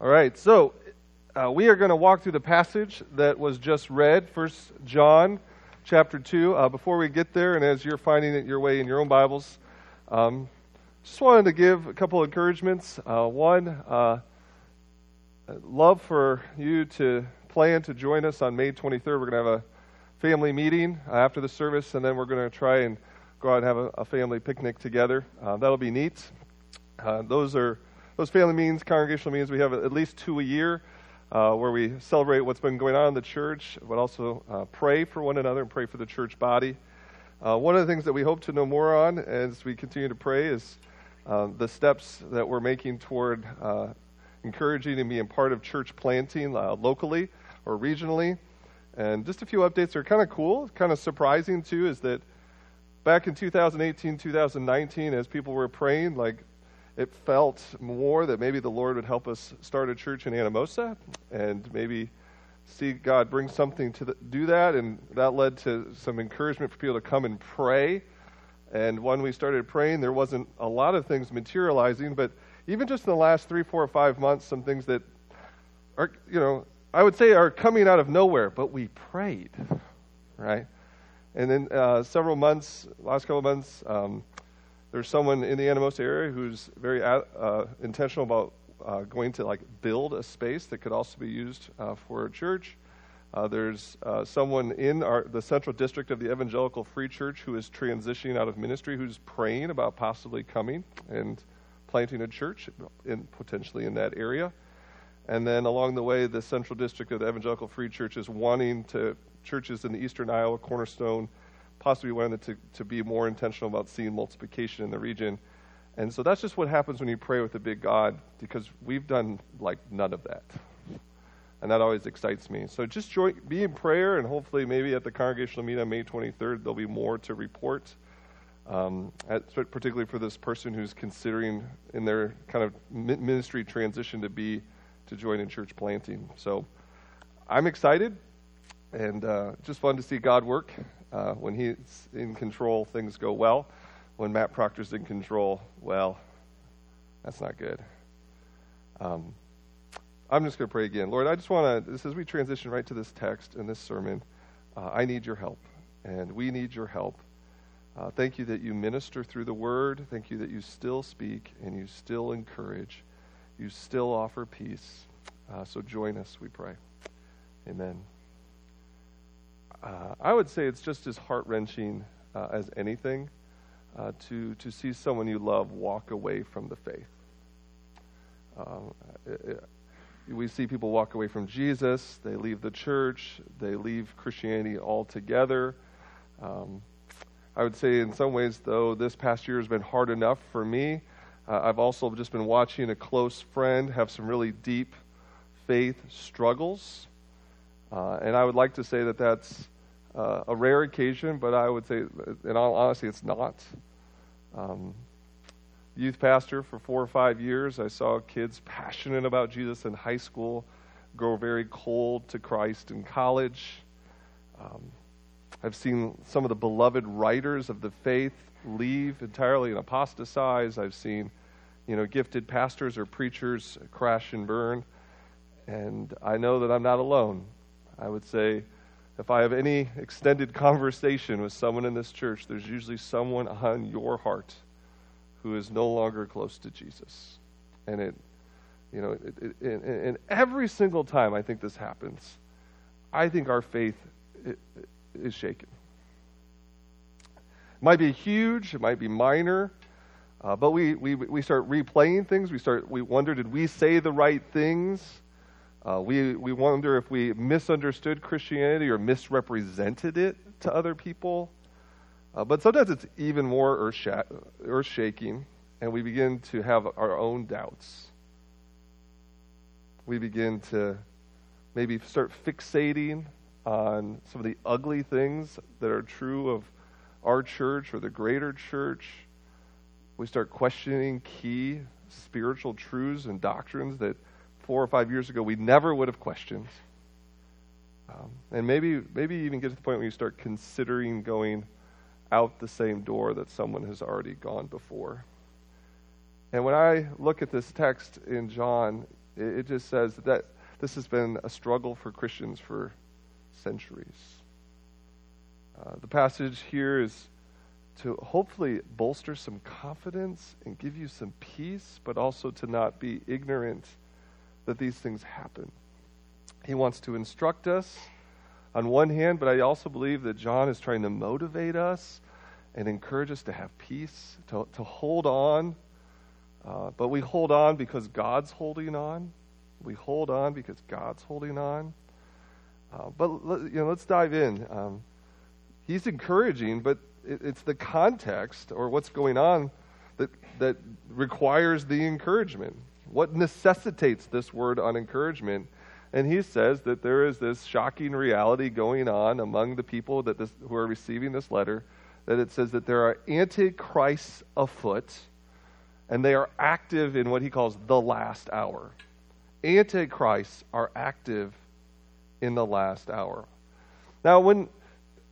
All right, so uh, we are going to walk through the passage that was just read, First John chapter 2. Uh, before we get there, and as you're finding it your way in your own Bibles, um, just wanted to give a couple encouragements. Uh, one, uh, love for you to plan to join us on May 23rd. We're going to have a family meeting after the service, and then we're going to try and go out and have a, a family picnic together. Uh, that'll be neat. Uh, those are those family meetings, congregational meetings. We have at least two a year. Uh, where we celebrate what's been going on in the church, but also uh, pray for one another and pray for the church body. Uh, one of the things that we hope to know more on as we continue to pray is uh, the steps that we're making toward uh, encouraging and being part of church planting uh, locally or regionally. And just a few updates are kind of cool, kind of surprising too, is that back in 2018, 2019, as people were praying, like it felt more that maybe the Lord would help us start a church in Anamosa and maybe see God bring something to the, do that. And that led to some encouragement for people to come and pray. And when we started praying, there wasn't a lot of things materializing, but even just in the last three, four, or five months, some things that are, you know, I would say are coming out of nowhere, but we prayed, right? And then uh, several months, last couple months, um, there's someone in the Anamosa area who's very uh, intentional about uh, going to like build a space that could also be used uh, for a church. Uh, there's uh, someone in our, the central district of the Evangelical Free Church who is transitioning out of ministry who's praying about possibly coming and planting a church in, potentially in that area. And then along the way, the central district of the Evangelical Free Church is wanting to churches in the eastern Iowa cornerstone possibly wanted to, to be more intentional about seeing multiplication in the region. And so that's just what happens when you pray with a big God, because we've done like none of that. And that always excites me. So just join, be in prayer, and hopefully, maybe at the congregational meeting on May 23rd, there'll be more to report, um, at, particularly for this person who's considering in their kind of ministry transition to be to join in church planting. So I'm excited, and uh, just fun to see God work. Uh, when he's in control, things go well. When Matt Proctor's in control, well, that's not good. Um, I'm just going to pray again. Lord, I just want to, as we transition right to this text and this sermon, uh, I need your help, and we need your help. Uh, thank you that you minister through the word. Thank you that you still speak and you still encourage. You still offer peace. Uh, so join us, we pray. Amen uh, I would say it's just as heart wrenching uh, as anything uh, to, to see someone you love walk away from the faith. Um, it, it, we see people walk away from Jesus, they leave the church, they leave Christianity altogether. Um, I would say, in some ways, though, this past year has been hard enough for me. Uh, I've also just been watching a close friend have some really deep faith struggles. Uh, and I would like to say that that's uh, a rare occasion, but I would say, in all honesty, it's not. Um, youth pastor for four or five years, I saw kids passionate about Jesus in high school grow very cold to Christ in college. Um, I've seen some of the beloved writers of the faith leave entirely and apostatize. I've seen, you know, gifted pastors or preachers crash and burn. And I know that I'm not alone. I would say if I have any extended conversation with someone in this church, there's usually someone on your heart who is no longer close to Jesus. And it, you know, it, it, and, and every single time I think this happens, I think our faith is shaken. It might be huge, it might be minor, uh, but we, we, we start replaying things. We start, we wonder, did we say the right things? Uh, we, we wonder if we misunderstood Christianity or misrepresented it to other people. Uh, but sometimes it's even more earth shaking, and we begin to have our own doubts. We begin to maybe start fixating on some of the ugly things that are true of our church or the greater church. We start questioning key spiritual truths and doctrines that four or five years ago we never would have questioned. Um, and maybe, maybe even get to the point where you start considering going out the same door that someone has already gone before. And when I look at this text in John, It, it just says that this has been a struggle for Christians for centuries. Uh, the passage here is to hopefully bolster some confidence and give you some peace, but also to not be ignorant that these things happen. He wants to instruct us on one hand, but I also believe that John is trying to motivate us and encourage us to have peace, to, to hold on. Uh, but we hold on because God's holding on. We hold on because God's holding on. Uh, but you know, let's dive in. Um, he's encouraging, but it, it's the context or what's going on that, that requires the encouragement. What necessitates this word on encouragement? And he says that there is this shocking reality going on among the people that this, who are receiving this letter, that it says that there are antichrists afoot, and they are active in what he calls the last hour. Antichrists are active in the last hour. Now, when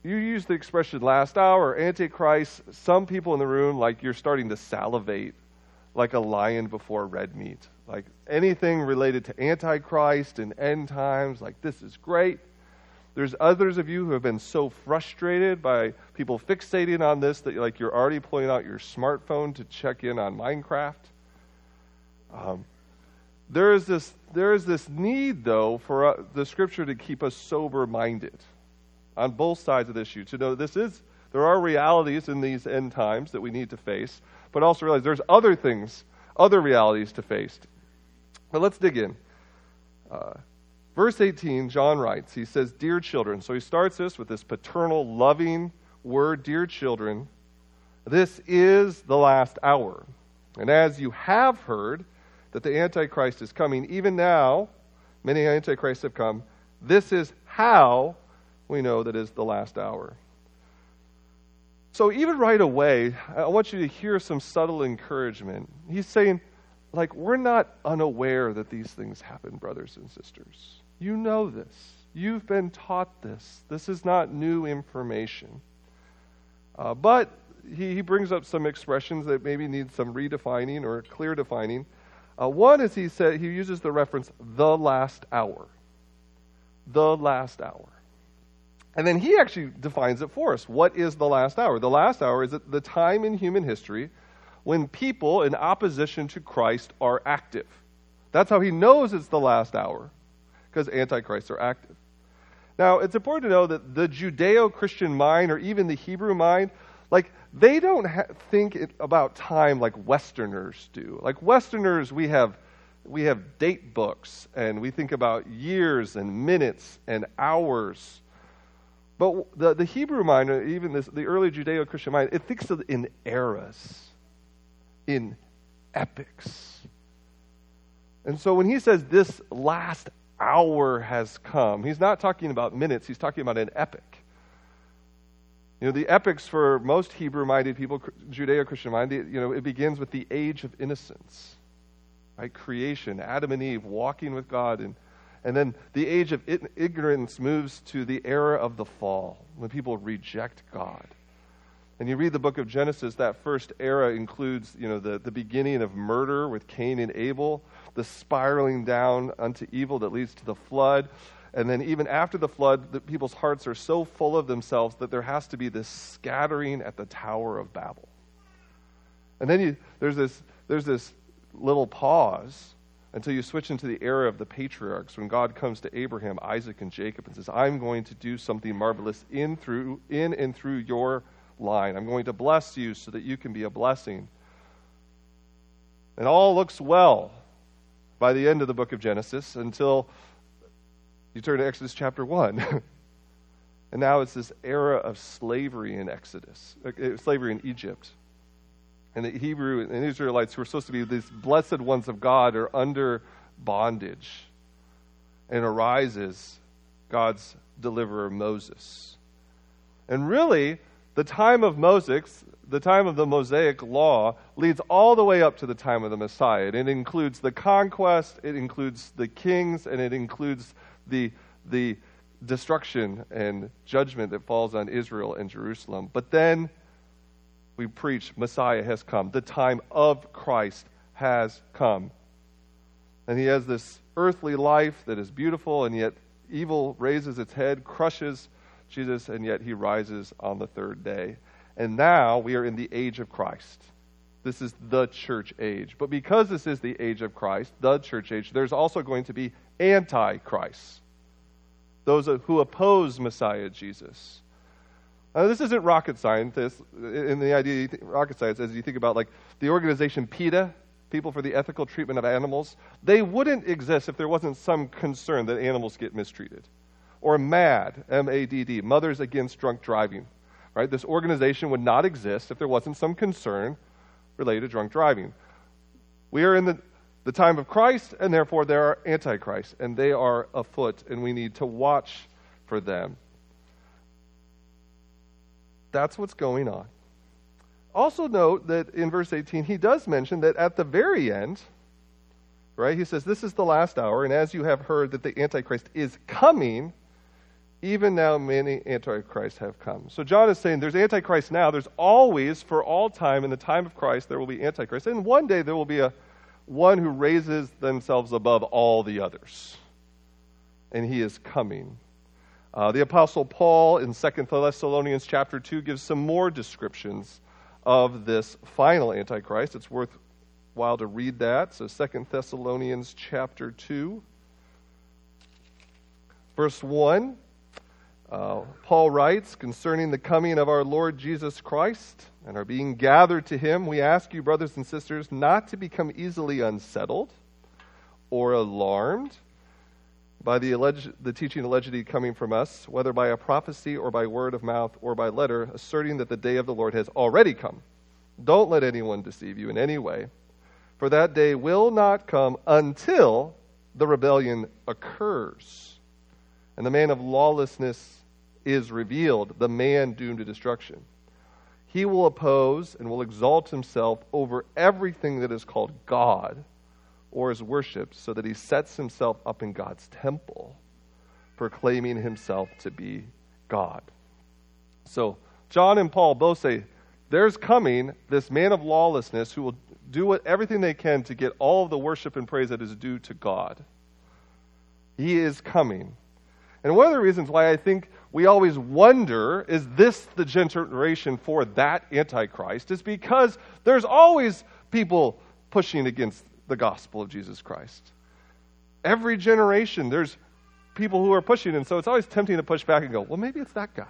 you use the expression last hour, Antichrist, some people in the room, like you're starting to salivate like a lion before red meat. Like anything related to Antichrist and end times, like this is great. There's others of you who have been so frustrated by people fixating on this that like you're already pulling out your smartphone to check in on Minecraft. Um, there is this there is this need though for uh, the scripture to keep us sober minded on both sides of the issue to know this is there are realities in these end times that we need to face, but also realize there's other things, other realities to face. But let's dig in. Uh, verse 18, John writes, he says, Dear children. So he starts this with this paternal, loving word, Dear children, this is the last hour. And as you have heard that the Antichrist is coming, even now, many Antichrists have come, this is how we know that is the last hour. So, even right away, I want you to hear some subtle encouragement. He's saying, like, we're not unaware that these things happen, brothers and sisters. You know this. You've been taught this. This is not new information. Uh, but he, he brings up some expressions that maybe need some redefining or clear defining. Uh, one is he said he uses the reference the last hour. The last hour. And then he actually defines it for us. What is the last hour? The last hour is the time in human history when people in opposition to Christ are active. That's how he knows it's the last hour, because antichrists are active. Now, it's important to know that the Judeo Christian mind, or even the Hebrew mind, like, they don't ha- think it, about time like Westerners do. Like, Westerners, we have, we have date books, and we think about years and minutes and hours but the, the Hebrew mind, or even this, the early Judeo Christian mind, it thinks of in eras, in epics. And so when he says this last hour has come, he's not talking about minutes, he's talking about an epic. You know, the epics for most Hebrew minded people, Judeo Christian minded, you know, it begins with the age of innocence, right? Creation, Adam and Eve walking with God and and then the age of ignorance moves to the era of the fall, when people reject God. And you read the book of Genesis, that first era includes, you know, the, the beginning of murder with Cain and Abel, the spiraling down unto evil that leads to the flood. And then even after the flood, the people's hearts are so full of themselves that there has to be this scattering at the Tower of Babel. And then you, there's, this, there's this little pause until you switch into the era of the patriarchs when God comes to Abraham, Isaac, and Jacob and says, I'm going to do something marvelous in, through, in and through your line. I'm going to bless you so that you can be a blessing. And all looks well by the end of the book of Genesis until you turn to Exodus chapter 1. and now it's this era of slavery in Exodus, uh, slavery in Egypt and the Hebrew and Israelites who are supposed to be these blessed ones of God are under bondage. And arises God's deliverer Moses. And really, the time of Moses, the time of the Mosaic law, leads all the way up to the time of the Messiah. And it includes the conquest, it includes the kings, and it includes the, the destruction and judgment that falls on Israel and Jerusalem. But then we preach Messiah has come. The time of Christ has come. And he has this earthly life that is beautiful, and yet evil raises its head, crushes Jesus, and yet he rises on the third day. And now we are in the age of Christ. This is the church age. But because this is the age of Christ, the church age, there's also going to be antichrist. Those who oppose Messiah Jesus. Now, this isn't rocket science. in the idea, of rocket science, as you think about like the organization PETA, People for the Ethical Treatment of Animals, they wouldn't exist if there wasn't some concern that animals get mistreated. Or MAD, M A D D, Mothers Against Drunk Driving. Right? This organization would not exist if there wasn't some concern related to drunk driving. We are in the, the time of Christ, and therefore there are antichrists, and they are afoot, and we need to watch for them. That's what's going on. Also, note that in verse 18, he does mention that at the very end, right, he says, This is the last hour, and as you have heard that the Antichrist is coming, even now many antichrists have come. So John is saying there's antichrist now. There's always, for all time, in the time of Christ, there will be antichrist. And one day there will be a one who raises themselves above all the others. And he is coming. Uh, the Apostle Paul in 2 Thessalonians chapter 2 gives some more descriptions of this final Antichrist. It's worthwhile to read that. So 2 Thessalonians chapter 2, verse 1. Uh, Paul writes concerning the coming of our Lord Jesus Christ and our being gathered to him, we ask you, brothers and sisters, not to become easily unsettled or alarmed by the, alleged, the teaching allegedly coming from us, whether by a prophecy or by word of mouth or by letter, asserting that the day of the Lord has already come. Don't let anyone deceive you in any way, for that day will not come until the rebellion occurs and the man of lawlessness is revealed, the man doomed to destruction. He will oppose and will exalt himself over everything that is called God or is worshiped, so that he sets himself up in God's temple, proclaiming himself to be God. So, John and Paul both say, There's coming this man of lawlessness who will do what, everything they can to get all of the worship and praise that is due to God. He is coming. And one of the reasons why I think we always wonder, is this the generation for that Antichrist, is because there's always people pushing against the gospel of Jesus Christ. Every generation, there's people who are pushing, and so it's always tempting to push back and go, well, maybe it's that guy.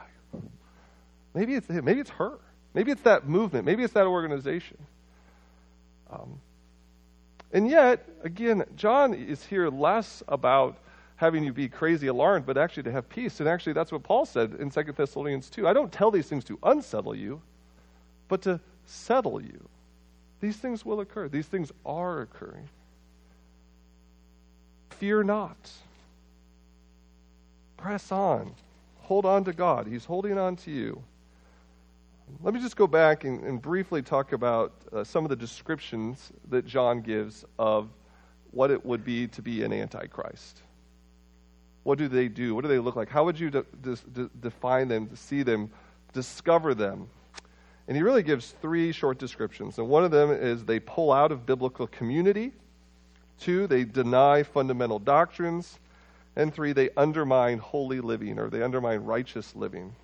Maybe it's him. Maybe it's her. Maybe it's that movement. Maybe it's that organization. Um, and yet, again, John is here less about having you be crazy alarmed, but actually to have peace. And actually, that's what Paul said in 2 Thessalonians 2. I don't tell these things to unsettle you, but to settle you. These things will occur, these things are occurring. Fear not. Press on. Hold on to God. He's holding on to you. Let me just go back and, and briefly talk about uh, some of the descriptions that John gives of what it would be to be an antichrist. What do they do? What do they look like? How would you de- de- define them, see them, discover them? And he really gives three short descriptions. And one of them is they pull out of biblical community. Two, they deny fundamental doctrines. And three, they undermine holy living or they undermine righteous living.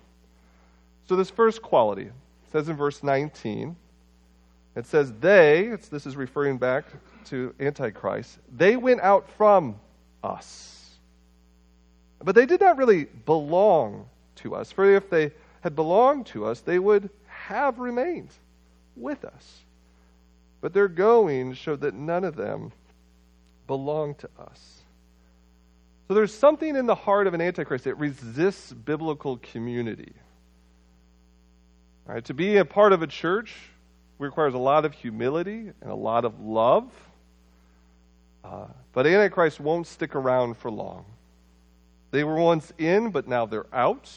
So, this first quality says in verse 19, it says, They, this is referring back to Antichrist, they went out from us. But they did not really belong to us. For if they had belonged to us, they would have remained with us. But their going showed that none of them belonged to us. So there's something in the heart of an antichrist that resists biblical community. Right, to be a part of a church requires a lot of humility and a lot of love. Uh, but Antichrist won't stick around for long. They were once in, but now they're out.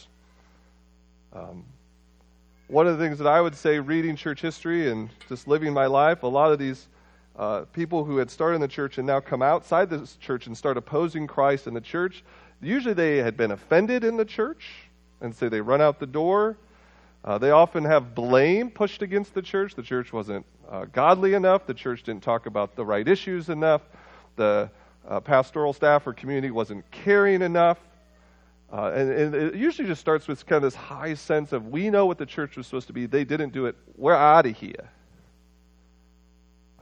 Um, one of the things that I would say, reading church history and just living my life, a lot of these uh, people who had started in the church and now come outside the church and start opposing Christ in the church, usually they had been offended in the church, and so they run out the door. Uh, they often have blame pushed against the church. The church wasn't uh, godly enough. The church didn't talk about the right issues enough. The uh, pastoral staff or community wasn't caring enough. Uh, and, and, it usually just starts with kind of this high sense of we know what the church was supposed to be. They didn't do it. We're out of here.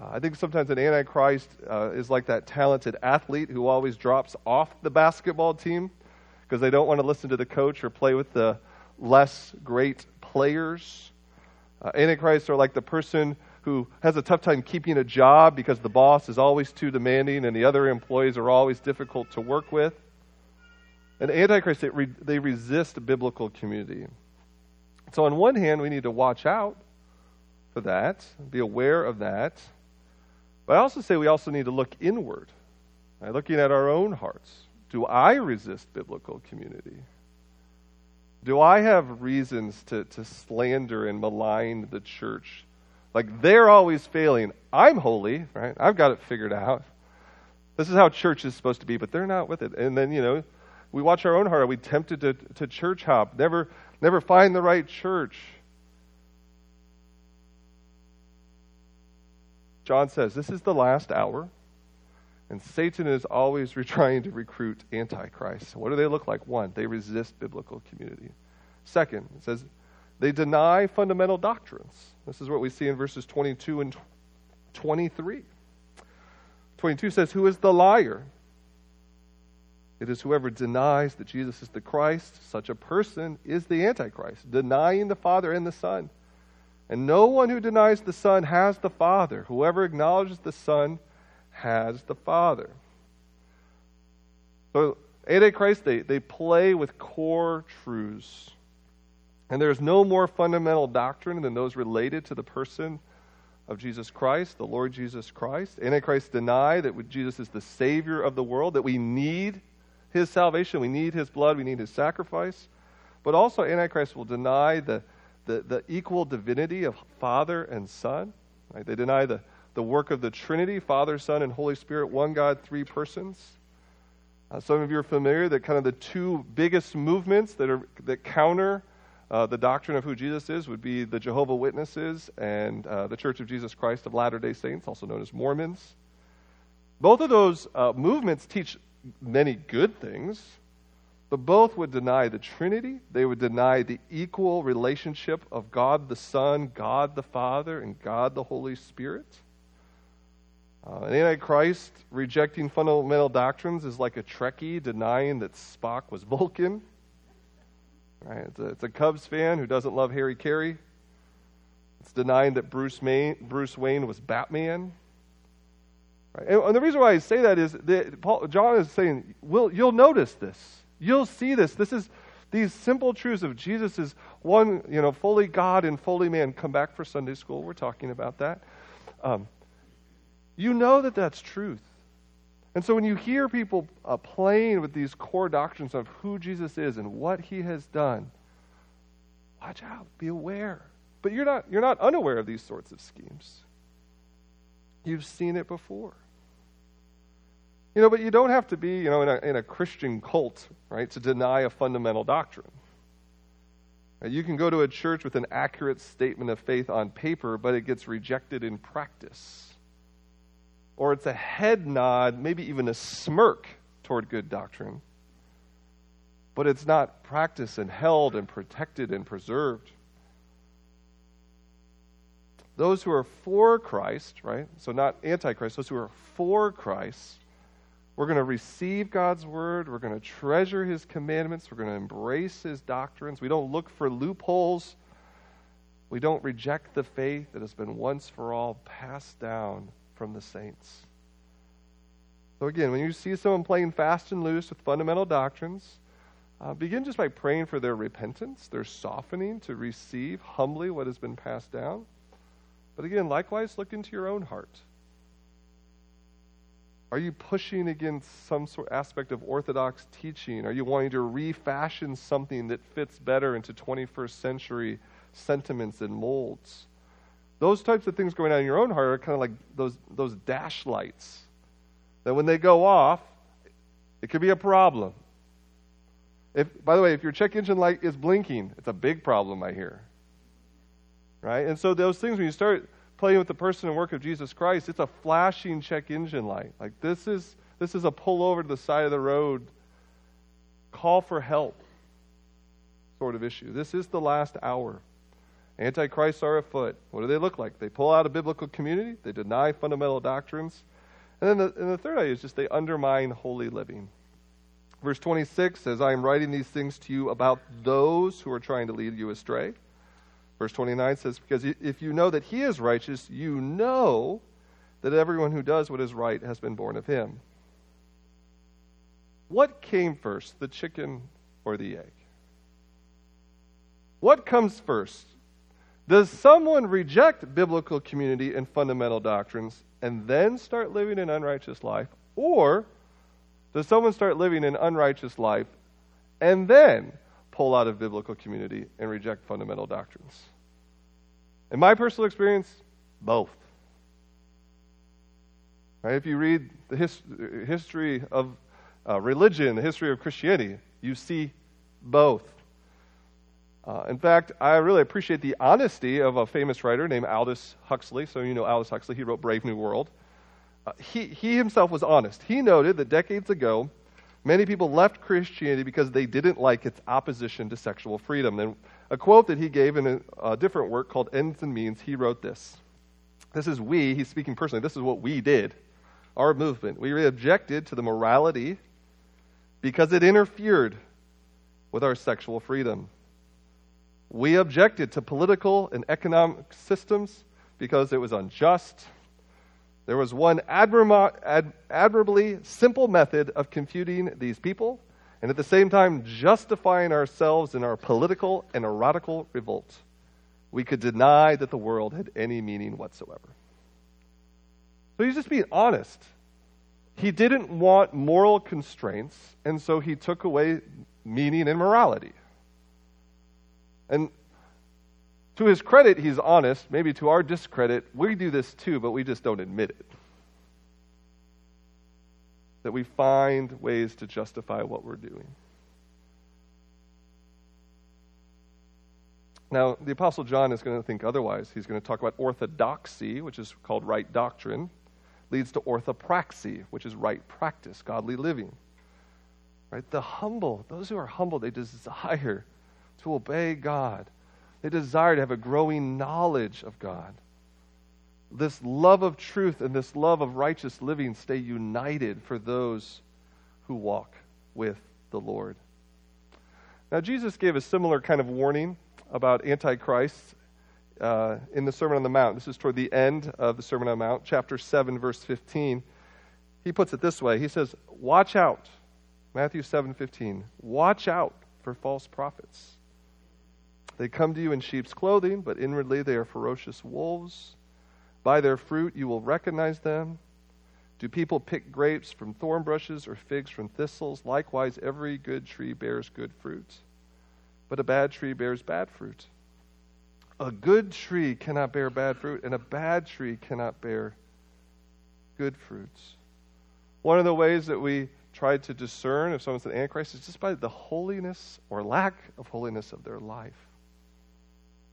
Uh, I think sometimes an antichrist uh, is like that talented athlete who always drops off the basketball team because they don't want to listen to the coach or play with the less great players. Uh, antichrists are like the person who has a tough time keeping a job because the boss is always too demanding and the other employees are always difficult to work with. And Antichrist, they, re, they resist biblical community. So, on one hand, we need to watch out for that, be aware of that. But I also say we also need to look inward, right? looking at our own hearts. Do I resist biblical community? Do I have reasons to, to slander and malign the church like they're always failing. I'm holy, right? I've got it figured out. This is how church is supposed to be, but they're not with it. And then, you know, we watch our own heart. Are we tempted to, to church hop? Never, never find the right church. John says this is the last hour, and Satan is always trying to recruit antichrist. What do they look like? One, they resist biblical community. Second, it says they deny fundamental doctrines. This is what we see in verses 22 and 23. 22 says, Who is the liar? It is whoever denies that Jesus is the Christ. Such a person is the Antichrist, denying the Father and the Son. And no one who denies the Son has the Father. Whoever acknowledges the Son has the Father. So, Antichrist, they, they play with core truths. And there's no more fundamental doctrine than those related to the person of Jesus Christ, the Lord Jesus Christ. Antichrist deny that Jesus is the Savior of the world, that we need His salvation, we need His blood, we need His sacrifice. But also, Antichrist will deny the, the, the equal divinity of Father and Son. Right? They deny the, the work of the Trinity, Father, Son, and Holy Spirit, one God, three persons. Uh, some of you are familiar that kind of the two biggest movements that, are, that counter uh, the doctrine of who Jesus is would be the Jehovah Witnesses and uh, the Church of Jesus Christ of Latter day Saints, also known as Mormons. Both of those uh, movements teach many good things, but both would deny the Trinity. They would deny the equal relationship of God the Son, God the Father, and God the Holy Spirit. Uh, an Antichrist rejecting fundamental doctrines is like a Trekkie denying that Spock was Vulcan. Right? It's, a, it's a Cubs fan who doesn't love Harry Caray. It's denying that Bruce, May, Bruce Wayne was Batman. Right? And, the reason why I say that is that Paul, John is saying, will you'll notice this. You'll see this. This is these simple truths of Jesus is one, you know, fully God and fully man. Come back for Sunday school. We're talking about that. Um, you know that that's truth. And so when you hear people uh, playing with these core doctrines of who Jesus is and what he has done, watch out, be aware. But you're not, you're not unaware of these sorts of schemes. You've seen it before. You know, but you don't have to be, you know, in a, in a Christian cult, right, to deny a fundamental doctrine. You can go to a church with an accurate statement of faith on paper, but it gets rejected in practice or it's a head nod, maybe even a smirk toward good doctrine. But it's not practiced and held and protected and preserved. Those who are for Christ, right? So not antichrist, those who are for Christ, we're going to receive God's word. We're going to treasure his commandments. We're going to embrace his doctrines. We don't look for loopholes. We don't reject the faith that has been once for all passed down from the saints. So, again, when you see someone playing fast and loose with fundamental doctrines, uh, begin just by praying for their repentance, their softening to receive humbly what has been passed down. But again, likewise, look into your own heart. Are you pushing against some sort aspect of orthodox teaching? Are you wanting to refashion something that fits better into 21st century sentiments and molds? Those types of things going on in your own heart are kind of like those, those dash lights. That when they go off, it could be a problem. If, by the way, if your check engine light is blinking, it's a big problem, I hear. Right? And so those things, when you start playing with the person and work of Jesus Christ, it's a flashing check engine light. Like this is This is a pull over to the side of the road, call for help sort of issue. This is the last hour. Antichrists are afoot. What do they look like? They pull out a biblical community, they deny fundamental doctrines. And then the, and the third idea is just they undermine holy living. Verse 26 says, I am writing these things to you about those who are trying to lead you astray. Verse 29 says, Because if you know that he is righteous, you know that everyone who does what is right has been born of him. What came first, the chicken or the egg? What comes first? Does someone reject biblical community and fundamental doctrines and then start living an unrighteous life? Or does someone start living an unrighteous life and then pull out of biblical community and reject fundamental doctrines? In my personal experience, both. Right? If you read the his, history of uh, religion, the history of Christianity, you see both. Uh, in fact, I really appreciate the honesty of a famous writer named Aldous Huxley. So, you know Aldous Huxley, he wrote Brave New World. Uh, he, he himself was honest. He noted that decades ago, many people left Christianity because they didn't like its opposition to sexual freedom. And a quote that he gave in a, a different work called Ends and Means, he wrote this. This is we, he's speaking personally, this is what we did, our movement. We objected to the morality because it interfered with our sexual freedom. We objected to political and economic systems because it was unjust. There was one admirably simple method of confuting these people and at the same time justifying ourselves in our political and erotical revolt. We could deny that the world had any meaning whatsoever. So he's just being honest. He didn't want moral constraints, and so he took away meaning and morality. And to his credit, he's honest. Maybe to our discredit, we do this too, but we just don't admit it. That we find ways to justify what we're doing. Now, the Apostle John is going to think otherwise. He's going to talk about orthodoxy, which is called right doctrine, leads to orthopraxy, which is right practice, godly living. Right? The humble, those who are humble, they desire to obey God. They desire to have a growing knowledge of God. This love of truth and this love of righteous living stay united for those who walk with the Lord. Now, Jesus gave a similar kind of warning about Antichrist uh, in the Sermon on the Mount. This is toward the end of the Sermon on the Mount, chapter 7, verse 15. He puts it this way He says, Watch out. Matthew 7, 15. Watch out for false prophets they come to you in sheep's clothing, but inwardly they are ferocious wolves. By their fruit you will recognize them. Do people pick grapes from thorn bushes or figs from thistles? Likewise, every good tree bears good fruit, but a bad tree bears bad fruit. A good tree cannot bear bad fruit, and a bad tree cannot bear good fruits. One of the ways that we try to discern if someone's an Antichrist is just by the holiness or lack of holiness of their life.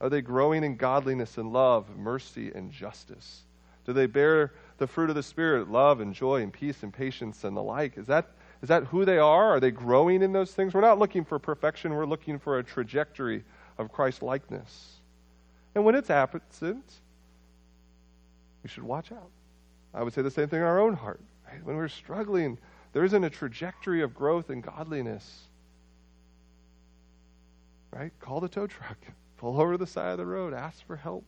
Are they growing in godliness and love, mercy and justice? Do they bear the fruit of the Spirit, love and joy and peace and patience and the like? Is that, is that who they are? Are they growing in those things? We're not looking for perfection, we're looking for a trajectory of Christ likeness. And when it's absent, we should watch out. I would say the same thing in our own heart. Right? When we're struggling, there isn't a trajectory of growth and godliness. Right? Call the tow truck. Pull over the side of the road, ask for help.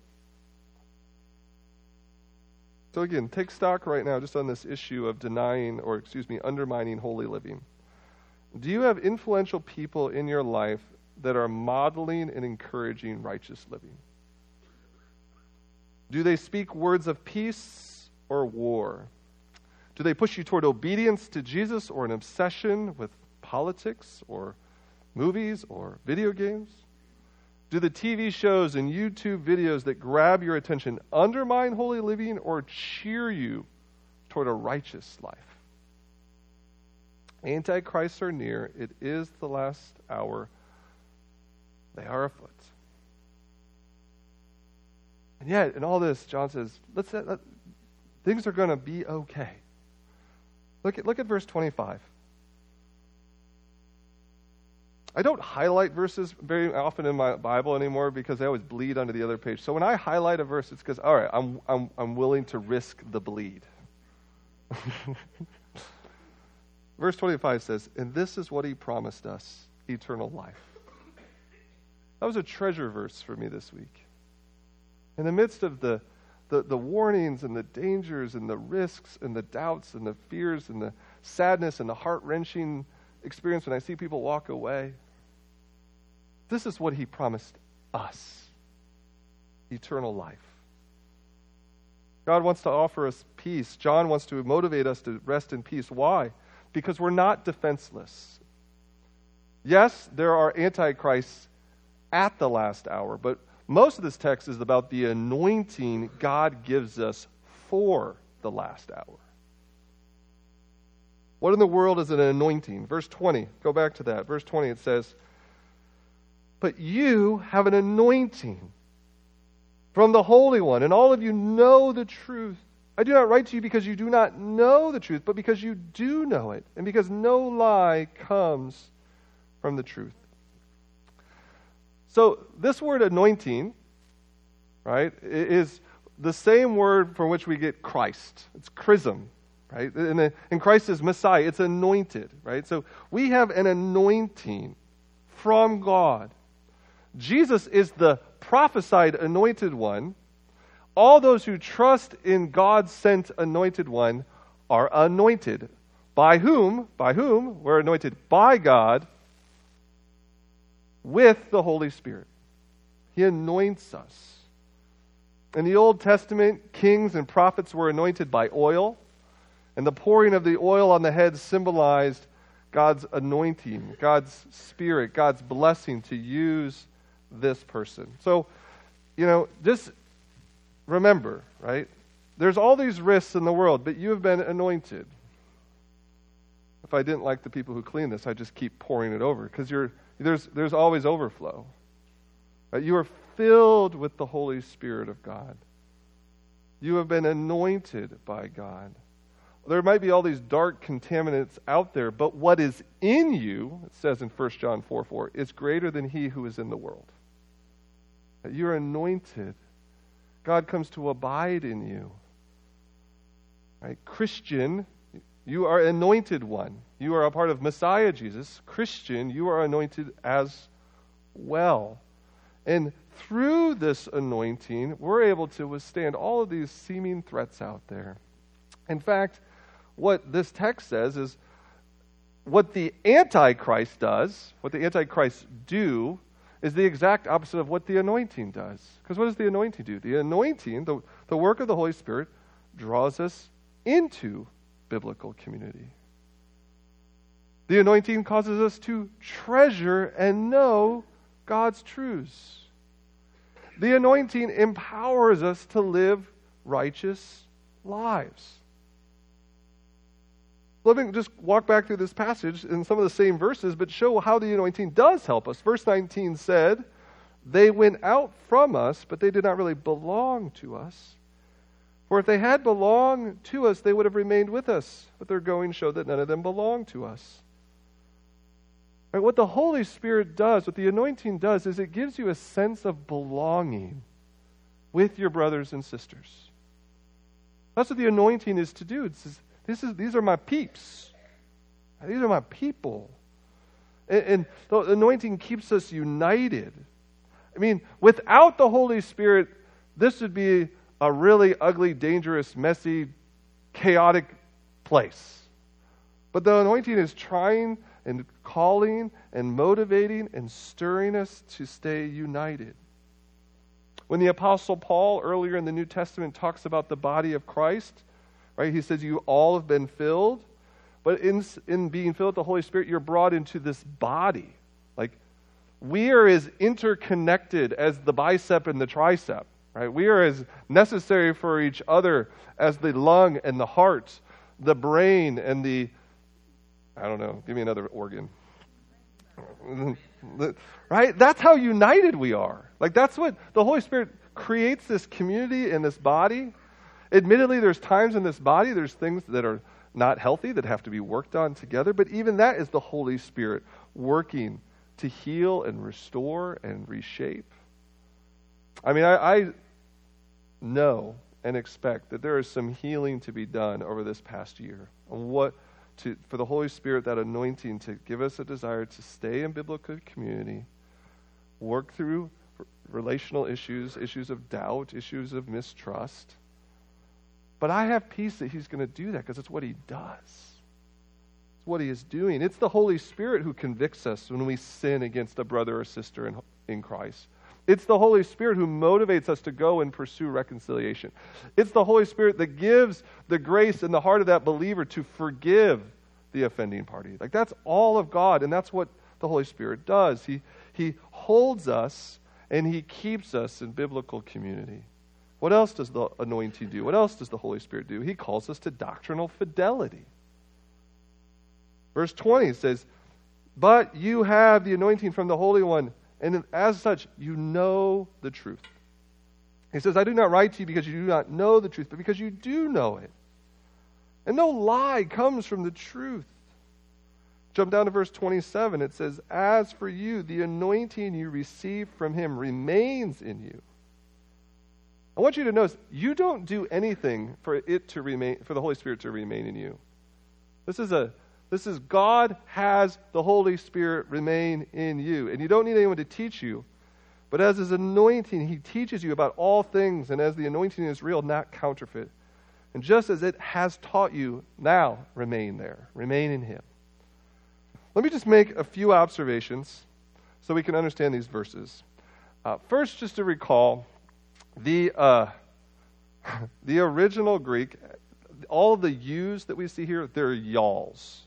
So, again, take stock right now just on this issue of denying, or excuse me, undermining holy living. Do you have influential people in your life that are modeling and encouraging righteous living? Do they speak words of peace or war? Do they push you toward obedience to Jesus or an obsession with politics or movies or video games? Do the TV shows and YouTube videos that grab your attention undermine holy living or cheer you toward a righteous life? Antichrists are near. It is the last hour. They are afoot. And yet, in all this, John says, let's let, things are going to be okay. Look at, look at verse 25. I don't highlight verses very often in my Bible anymore because they always bleed onto the other page. So when I highlight a verse, it's because, all right, I'm, I'm, I'm willing to risk the bleed. Verse 25 says, And this is what he promised us eternal life. That was a treasure verse for me this week. In the midst of the, the, the warnings and the dangers and the risks and the doubts and the fears and the sadness and the heart wrenching experience when I see people walk away, this is what he promised us eternal life. God wants to offer us peace. John wants to motivate us to rest in peace. Why? Because we're not defenseless. Yes, there are antichrists at the last hour, but most of this text is about the anointing God gives us for the last hour. What in the world is an anointing? Verse 20, go back to that. Verse 20, it says, But you have an anointing from the Holy One, and all of you know the truth. I do not write to you because you do not know the truth, but because you do know it, and because no lie comes from the truth. So, this word anointing, right, is the same word from which we get Christ. It's chrism, right? And, uh, and Christ is Messiah. It's anointed, right? So, we have an anointing from God. Jesus is the prophesied anointed one, all those who trust in God's sent anointed one are anointed. By whom? By whom? We're anointed by God with the Holy Spirit. He anoints us. In the Old Testament, kings and prophets were anointed by oil, and the pouring of the oil on the head symbolized God's anointing, God's spirit, God's blessing to use this person. So, you know, just remember, right? There's all these risks in the world, but you have been anointed. If I didn't like the people who clean this, I'd just keep pouring it over because you're there's, there's always overflow. Right? You are filled with the Holy Spirit of God. You have been anointed by God. There might be all these dark contaminants out there, but what is in you, it says in 1 John 4 4, is greater than he who is in the world. You're anointed. God comes to abide in you. Right? Christian, you are anointed one. You are a part of Messiah Jesus. Christian, you are anointed as well. And through this anointing, we're able to withstand all of these seeming threats out there. In fact, what this text says is what the Antichrist does, what the Antichrist do, is the exact opposite of what the anointing does. Because what does the anointing do? The anointing, the, the work of the Holy Spirit, draws us into biblical community. The anointing causes us to treasure and know God's truths. The anointing empowers us to live righteous lives. Let me just walk back through this passage in some of the same verses, but show how the anointing does help us. Verse 19 said, They went out from us, but they did not really belong to us. For if they had belonged to us, they would have remained with us. But their going showed that none of them belonged to us. Right, what the Holy Spirit does, what the anointing does, is it gives you a sense of belonging with your brothers and sisters. That's what the anointing is to do. It's this is, these are my peeps. These are my people. And, and the anointing keeps us united. I mean, without the Holy Spirit, this would be a really ugly, dangerous, messy, chaotic place. But the anointing is trying and calling and motivating and stirring us to stay united. When the Apostle Paul, earlier in the New Testament, talks about the body of Christ, Right? He says, You all have been filled. But in, in being filled with the Holy Spirit, you're brought into this body. Like, we are as interconnected as the bicep and the tricep. Right? We are as necessary for each other as the lung and the heart, the brain and the, I don't know, give me another organ. right? That's how united we are. Like, that's what the Holy Spirit creates this community in this body Admittedly, there's times in this body, there's things that are not healthy that have to be worked on together, but even that is the Holy Spirit working to heal and restore and reshape. I mean, I, I know and expect that there is some healing to be done over this past year. What to, for the Holy Spirit, that anointing to give us a desire to stay in biblical community, work through relational issues, issues of doubt, issues of mistrust. But I have peace that He's going to do that because it's what He does. It's what He is doing. It's the Holy Spirit who convicts us when we sin against a brother or sister in, in Christ. It's the Holy Spirit who motivates us to go and pursue reconciliation. It's the Holy Spirit that gives the grace in the heart of that believer to forgive the offending party. Like that's all of God, and that's what the Holy Spirit does. He, he holds us and He keeps us in biblical community. What else does the anointing do? What else does the Holy Spirit do? He calls us to doctrinal fidelity. Verse 20 says, But you have the anointing from the Holy One and as such, you know the truth. He says, I do not write to you because you do not know the truth, but because you do know it. And no lie comes from the truth. Jump down to verse 27. It says, As for you, the anointing you receive from him remains in you. I want you to notice you don't do anything for it to remain for the Holy Spirit to remain in you. This is a this is God has the Holy Spirit remain in you. And you don't need anyone to teach you. But as his anointing, he teaches you about all things. And as the anointing is real, not counterfeit. And just as it has taught you, now remain there. Remain in him. Let me just make a few observations so we can understand these verses. Uh, first, just to recall, the, uh, the original Greek, all the yous that we see here, they're y'alls.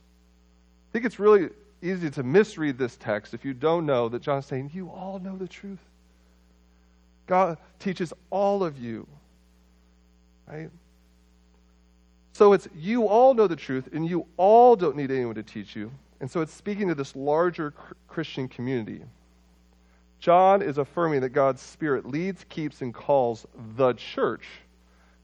I think it's really easy to misread this text if you don't know that John's saying, You all know the truth. God teaches all of you. Right? So it's you all know the truth, and you all don't need anyone to teach you. And so it's speaking to this larger Christian community. John is affirming that God's Spirit leads, keeps, and calls the church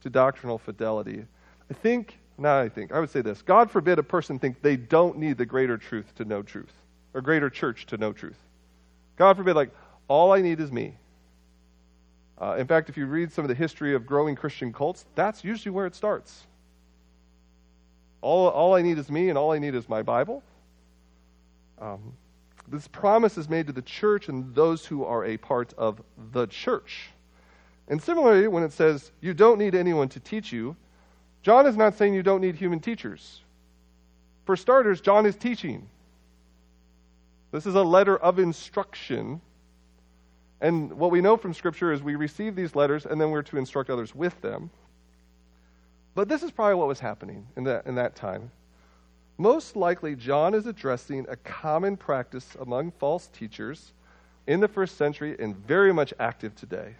to doctrinal fidelity. I think now I think, I would say this God forbid a person think they don't need the greater truth to know truth, or greater church to know truth. God forbid, like, all I need is me. Uh, in fact, if you read some of the history of growing Christian cults, that's usually where it starts. All, all I need is me, and all I need is my Bible. Um, this promise is made to the church and those who are a part of the church. And similarly, when it says, you don't need anyone to teach you, John is not saying you don't need human teachers. For starters, John is teaching. This is a letter of instruction. And what we know from Scripture is we receive these letters and then we're to instruct others with them. But this is probably what was happening in that, in that time. Most likely, John is addressing a common practice among false teachers in the first century and very much active today.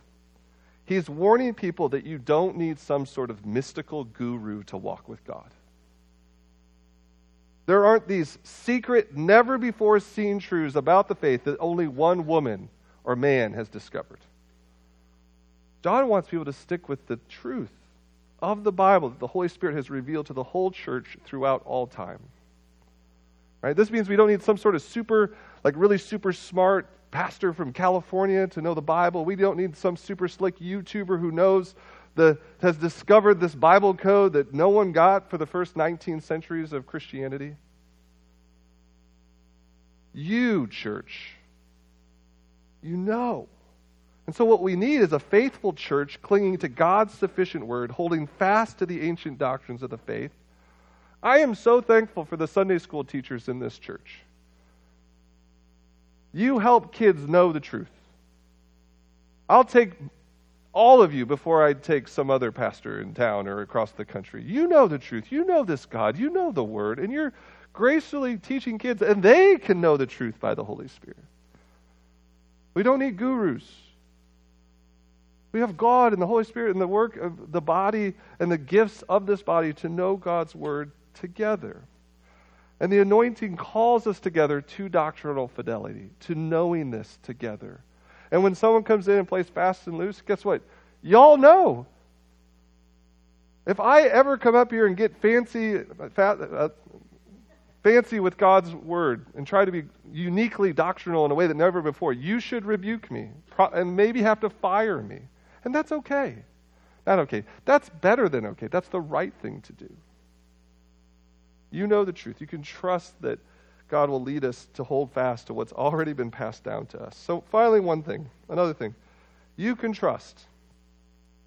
He's warning people that you don't need some sort of mystical guru to walk with God. There aren't these secret, never before seen truths about the faith that only one woman or man has discovered. John wants people to stick with the truth of the Bible that the Holy Spirit has revealed to the whole church throughout all time. Right? This means we don't need some sort of super, like really super smart pastor from California to know the Bible. We don't need some super slick YouTuber who knows the has discovered this Bible code that no one got for the first 19 centuries of Christianity. You, church, you know. And so, what we need is a faithful church clinging to God's sufficient word, holding fast to the ancient doctrines of the faith. I am so thankful for the Sunday school teachers in this church. You help kids know the truth. I'll take all of you before I take some other pastor in town or across the country. You know the truth. You know this God. You know the Word. And you're gracefully teaching kids, and they can know the truth by the Holy Spirit. We don't need gurus. We have God and the Holy Spirit and the work of the body and the gifts of this body to know God's Word together. And the anointing calls us together to doctrinal fidelity, to knowing this together. And when someone comes in and plays fast and loose, guess what? Y'all know. If I ever come up here and get fancy, uh, fancy with God's word and try to be uniquely doctrinal in a way that never before, you should rebuke me and maybe have to fire me. And that's okay. Not okay. That's better than okay. That's the right thing to do. You know the truth. You can trust that God will lead us to hold fast to what's already been passed down to us. So, finally, one thing, another thing. You can trust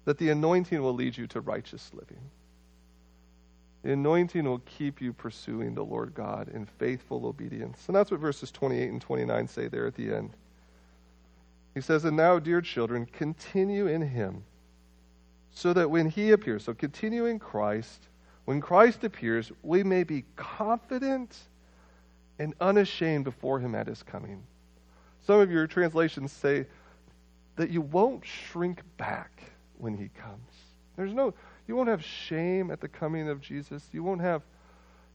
that the anointing will lead you to righteous living. The anointing will keep you pursuing the Lord God in faithful obedience. And that's what verses 28 and 29 say there at the end. He says, And now, dear children, continue in him, so that when he appears, so continue in Christ, when Christ appears, we may be confident and unashamed before him at his coming. Some of your translations say that you won't shrink back when he comes. There's no you won't have shame at the coming of Jesus. You won't have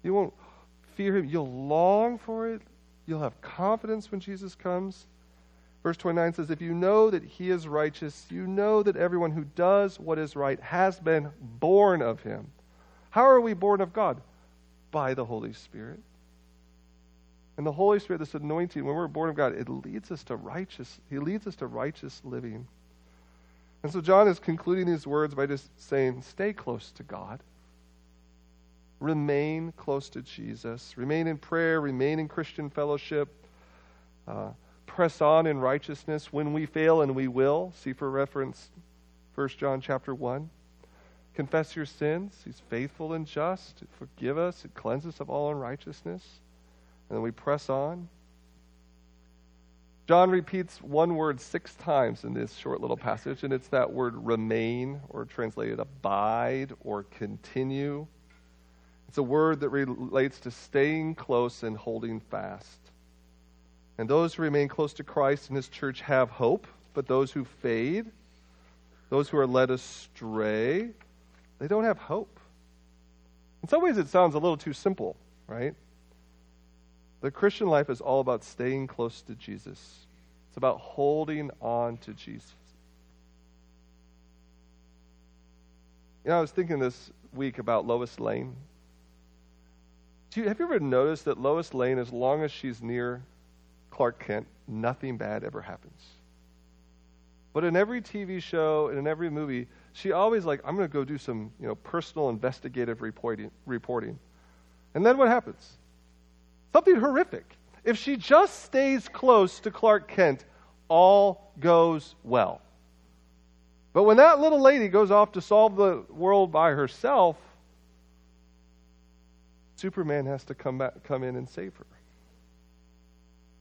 you won't fear him. You'll long for it. You'll have confidence when Jesus comes. Verse 29 says, If you know that he is righteous, you know that everyone who does what is right has been born of him. How are we born of God? By the Holy Spirit. And the Holy Spirit, this anointing, when we're born of God, it leads us to righteous. He leads us to righteous living. And so John is concluding these words by just saying, stay close to God. Remain close to Jesus. Remain in prayer. Remain in Christian fellowship. Uh, press on in righteousness when we fail, and we will. See for reference 1 John chapter 1. Confess your sins. He's faithful and just to forgive us and cleanse us of all unrighteousness. And then we press on. John repeats one word six times in this short little passage, and it's that word remain, or translated abide or continue. It's a word that relates to staying close and holding fast. And those who remain close to Christ and his church have hope, but those who fade, those who are led astray, they don't have hope. In some ways, it sounds a little too simple, right? The Christian life is all about staying close to Jesus. It's about holding on to Jesus. You know, I was thinking this week about Lois Lane. You, have you ever noticed that Lois Lane, as long as she's near Clark Kent, nothing bad ever happens? But in every TV show and in every movie, she always like, I'm going to go do some, you know, personal investigative reporting. reporting. And then what happens? Something horrific. If she just stays close to Clark Kent, all goes well. But when that little lady goes off to solve the world by herself, Superman has to come back, come in and save her.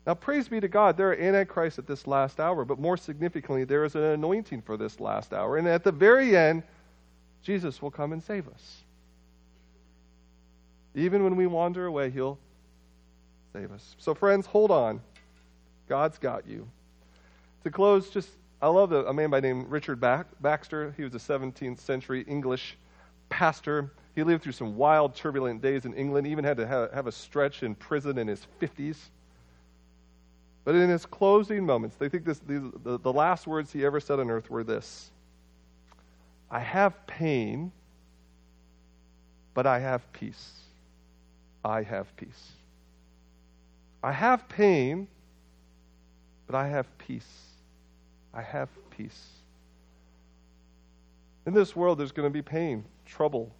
Now, praise be to God, there are antichrists at this last hour, but more significantly, there is an anointing for this last hour. And at the very end, Jesus will come and save us. Even when we wander away, he'll save us. So, friends, hold on. God's got you. To close, just I love a, man by name Richard Baxter. He was a 17th century English pastor. He lived through some wild, turbulent days in England. Even had to have a stretch in prison in his 50s. But in his closing moments, they think this, these, the, the last words he ever said on earth were this I have pain, but I have peace. I have peace. I have pain, but I have peace. I have peace. In this world, there's going to be pain, trouble,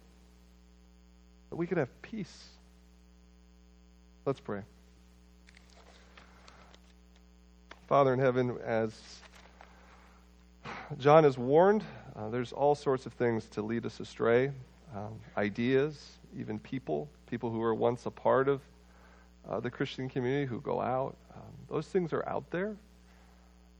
but we can have peace. Let's pray. Father in heaven, as John has warned, uh, there's all sorts of things to lead us astray um, ideas, even people, people who were once a part of uh, the Christian community who go out. Um, those things are out there.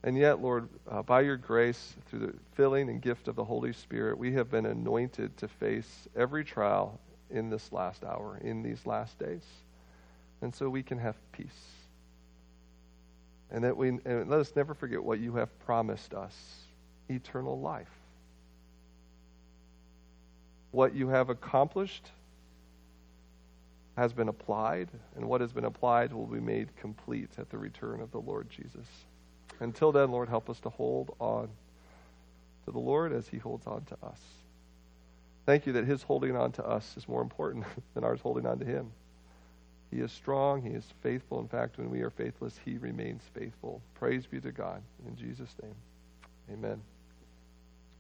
And yet, Lord, uh, by your grace, through the filling and gift of the Holy Spirit, we have been anointed to face every trial in this last hour, in these last days. And so we can have peace. And that we and let us never forget what you have promised us eternal life. What you have accomplished has been applied, and what has been applied will be made complete at the return of the Lord Jesus. Until then, Lord, help us to hold on to the Lord as he holds on to us. Thank you that his holding on to us is more important than ours holding on to him. He is strong. He is faithful. In fact, when we are faithless, he remains faithful. Praise be to God. In Jesus' name, amen.